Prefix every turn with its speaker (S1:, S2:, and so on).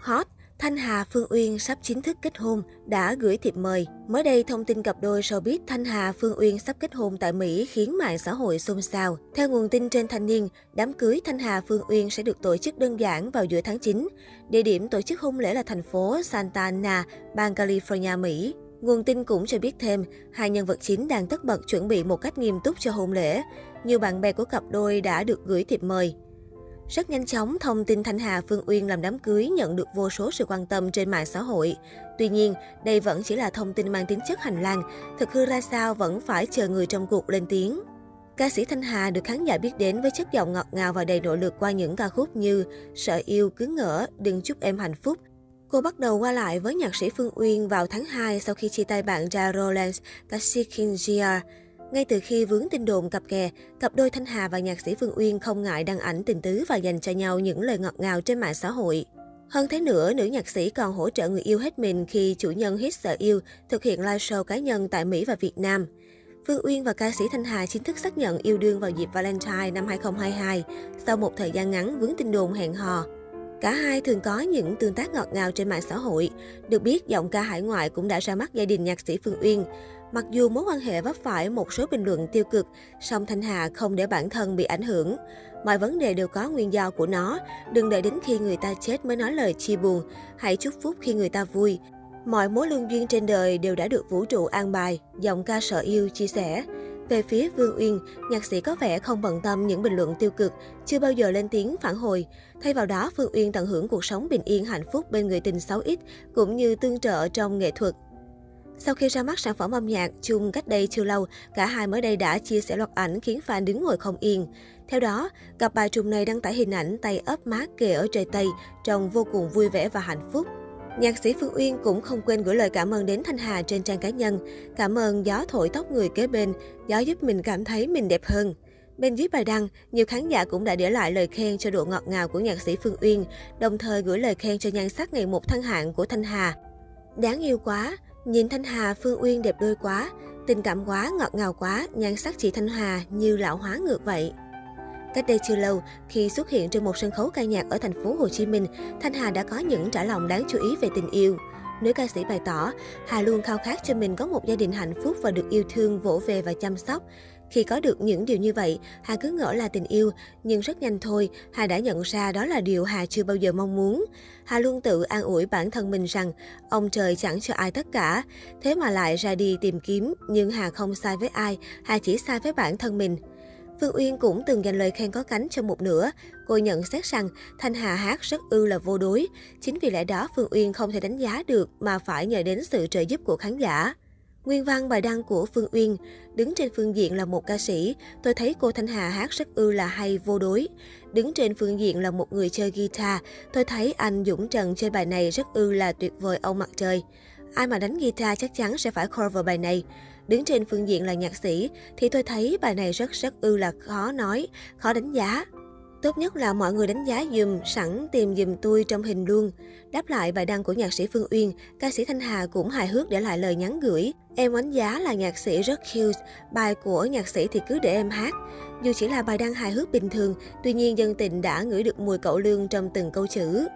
S1: Hot, Thanh Hà Phương Uyên sắp chính thức kết hôn, đã gửi thiệp mời. Mới đây, thông tin cặp đôi showbiz Thanh Hà Phương Uyên sắp kết hôn tại Mỹ khiến mạng xã hội xôn xao. Theo nguồn tin trên Thanh niên, đám cưới Thanh Hà Phương Uyên sẽ được tổ chức đơn giản vào giữa tháng 9. Địa điểm tổ chức hôn lễ là thành phố Santa Ana, bang California, Mỹ. Nguồn tin cũng cho biết thêm, hai nhân vật chính đang tất bật chuẩn bị một cách nghiêm túc cho hôn lễ. Nhiều bạn bè của cặp đôi đã được gửi thiệp mời. Rất nhanh chóng, thông tin Thanh Hà Phương Uyên làm đám cưới nhận được vô số sự quan tâm trên mạng xã hội. Tuy nhiên, đây vẫn chỉ là thông tin mang tính chất hành lang, thực hư ra sao vẫn phải chờ người trong cuộc lên tiếng. Ca sĩ Thanh Hà được khán giả biết đến với chất giọng ngọt ngào và đầy nội lực qua những ca khúc như Sợ yêu, cứ ngỡ, Đừng chúc em hạnh phúc. Cô bắt đầu qua lại với nhạc sĩ Phương Uyên vào tháng 2 sau khi chia tay bạn Ja Rollins và Sikin Gia. Ngay từ khi vướng tin đồn cặp kè, cặp đôi Thanh Hà và nhạc sĩ Phương Uyên không ngại đăng ảnh tình tứ và dành cho nhau những lời ngọt ngào trên mạng xã hội. Hơn thế nữa, nữ nhạc sĩ còn hỗ trợ người yêu hết mình khi chủ nhân hit sợ yêu thực hiện live show cá nhân tại Mỹ và Việt Nam. Phương Uyên và ca sĩ Thanh Hà chính thức xác nhận yêu đương vào dịp Valentine năm 2022 sau một thời gian ngắn vướng tin đồn hẹn hò. Cả hai thường có những tương tác ngọt ngào trên mạng xã hội. Được biết, giọng ca hải ngoại cũng đã ra mắt gia đình nhạc sĩ Phương Uyên. Mặc dù mối quan hệ vấp phải một số bình luận tiêu cực, song Thanh Hà không để bản thân bị ảnh hưởng. Mọi vấn đề đều có nguyên do của nó. Đừng đợi đến khi người ta chết mới nói lời chia buồn. Hãy chúc phúc khi người ta vui. Mọi mối lương duyên trên đời đều đã được vũ trụ an bài, giọng ca sợ yêu chia sẻ. Về phía Vương Uyên, nhạc sĩ có vẻ không bận tâm những bình luận tiêu cực, chưa bao giờ lên tiếng phản hồi. Thay vào đó, Phương Uyên tận hưởng cuộc sống bình yên hạnh phúc bên người tình 6X, cũng như tương trợ trong nghệ thuật. Sau khi ra mắt sản phẩm âm nhạc chung cách đây chưa lâu, cả hai mới đây đã chia sẻ loạt ảnh khiến fan đứng ngồi không yên. Theo đó, cặp bài trùng này đăng tải hình ảnh tay ấp mát kề ở trời Tây, trông vô cùng vui vẻ và hạnh phúc. Nhạc sĩ Phương Uyên cũng không quên gửi lời cảm ơn đến Thanh Hà trên trang cá nhân. Cảm ơn gió thổi tóc người kế bên, gió giúp mình cảm thấy mình đẹp hơn. Bên dưới bài đăng, nhiều khán giả cũng đã để lại lời khen cho độ ngọt ngào của nhạc sĩ Phương Uyên, đồng thời gửi lời khen cho nhan sắc ngày một thăng hạng của Thanh Hà. Đáng yêu quá, nhìn Thanh Hà Phương Uyên đẹp đôi quá, tình cảm quá, ngọt ngào quá, nhan sắc chị Thanh Hà như lão hóa ngược vậy. Cách đây chưa lâu, khi xuất hiện trên một sân khấu ca nhạc ở thành phố Hồ Chí Minh, Thanh Hà đã có những trả lòng đáng chú ý về tình yêu. Nữ ca sĩ bày tỏ, Hà luôn khao khát cho mình có một gia đình hạnh phúc và được yêu thương, vỗ về và chăm sóc. Khi có được những điều như vậy, Hà cứ ngỡ là tình yêu, nhưng rất nhanh thôi, Hà đã nhận ra đó là điều Hà chưa bao giờ mong muốn. Hà luôn tự an ủi bản thân mình rằng, ông trời chẳng cho ai tất cả, thế mà lại ra đi tìm kiếm, nhưng Hà không sai với ai, Hà chỉ sai với bản thân mình. Phương Uyên cũng từng dành lời khen có cánh cho một nửa. Cô nhận xét rằng Thanh Hà hát rất ư là vô đối. Chính vì lẽ đó Phương Uyên không thể đánh giá được mà phải nhờ đến sự trợ giúp của khán giả. Nguyên văn bài đăng của Phương Uyên, đứng trên phương diện là một ca sĩ, tôi thấy cô Thanh Hà hát rất ư là hay vô đối. Đứng trên phương diện là một người chơi guitar, tôi thấy anh Dũng Trần chơi bài này rất ư là tuyệt vời ông mặt trời. Ai mà đánh guitar chắc chắn sẽ phải cover bài này. Đứng trên phương diện là nhạc sĩ thì tôi thấy bài này rất rất ư là khó nói, khó đánh giá. Tốt nhất là mọi người đánh giá dùm, sẵn tìm dùm tôi trong hình luôn. Đáp lại bài đăng của nhạc sĩ Phương Uyên, ca sĩ Thanh Hà cũng hài hước để lại lời nhắn gửi. Em đánh giá là nhạc sĩ rất cute, bài của nhạc sĩ thì cứ để em hát. Dù chỉ là bài đăng hài hước bình thường, tuy nhiên dân tình đã ngửi được mùi cậu lương trong từng câu chữ.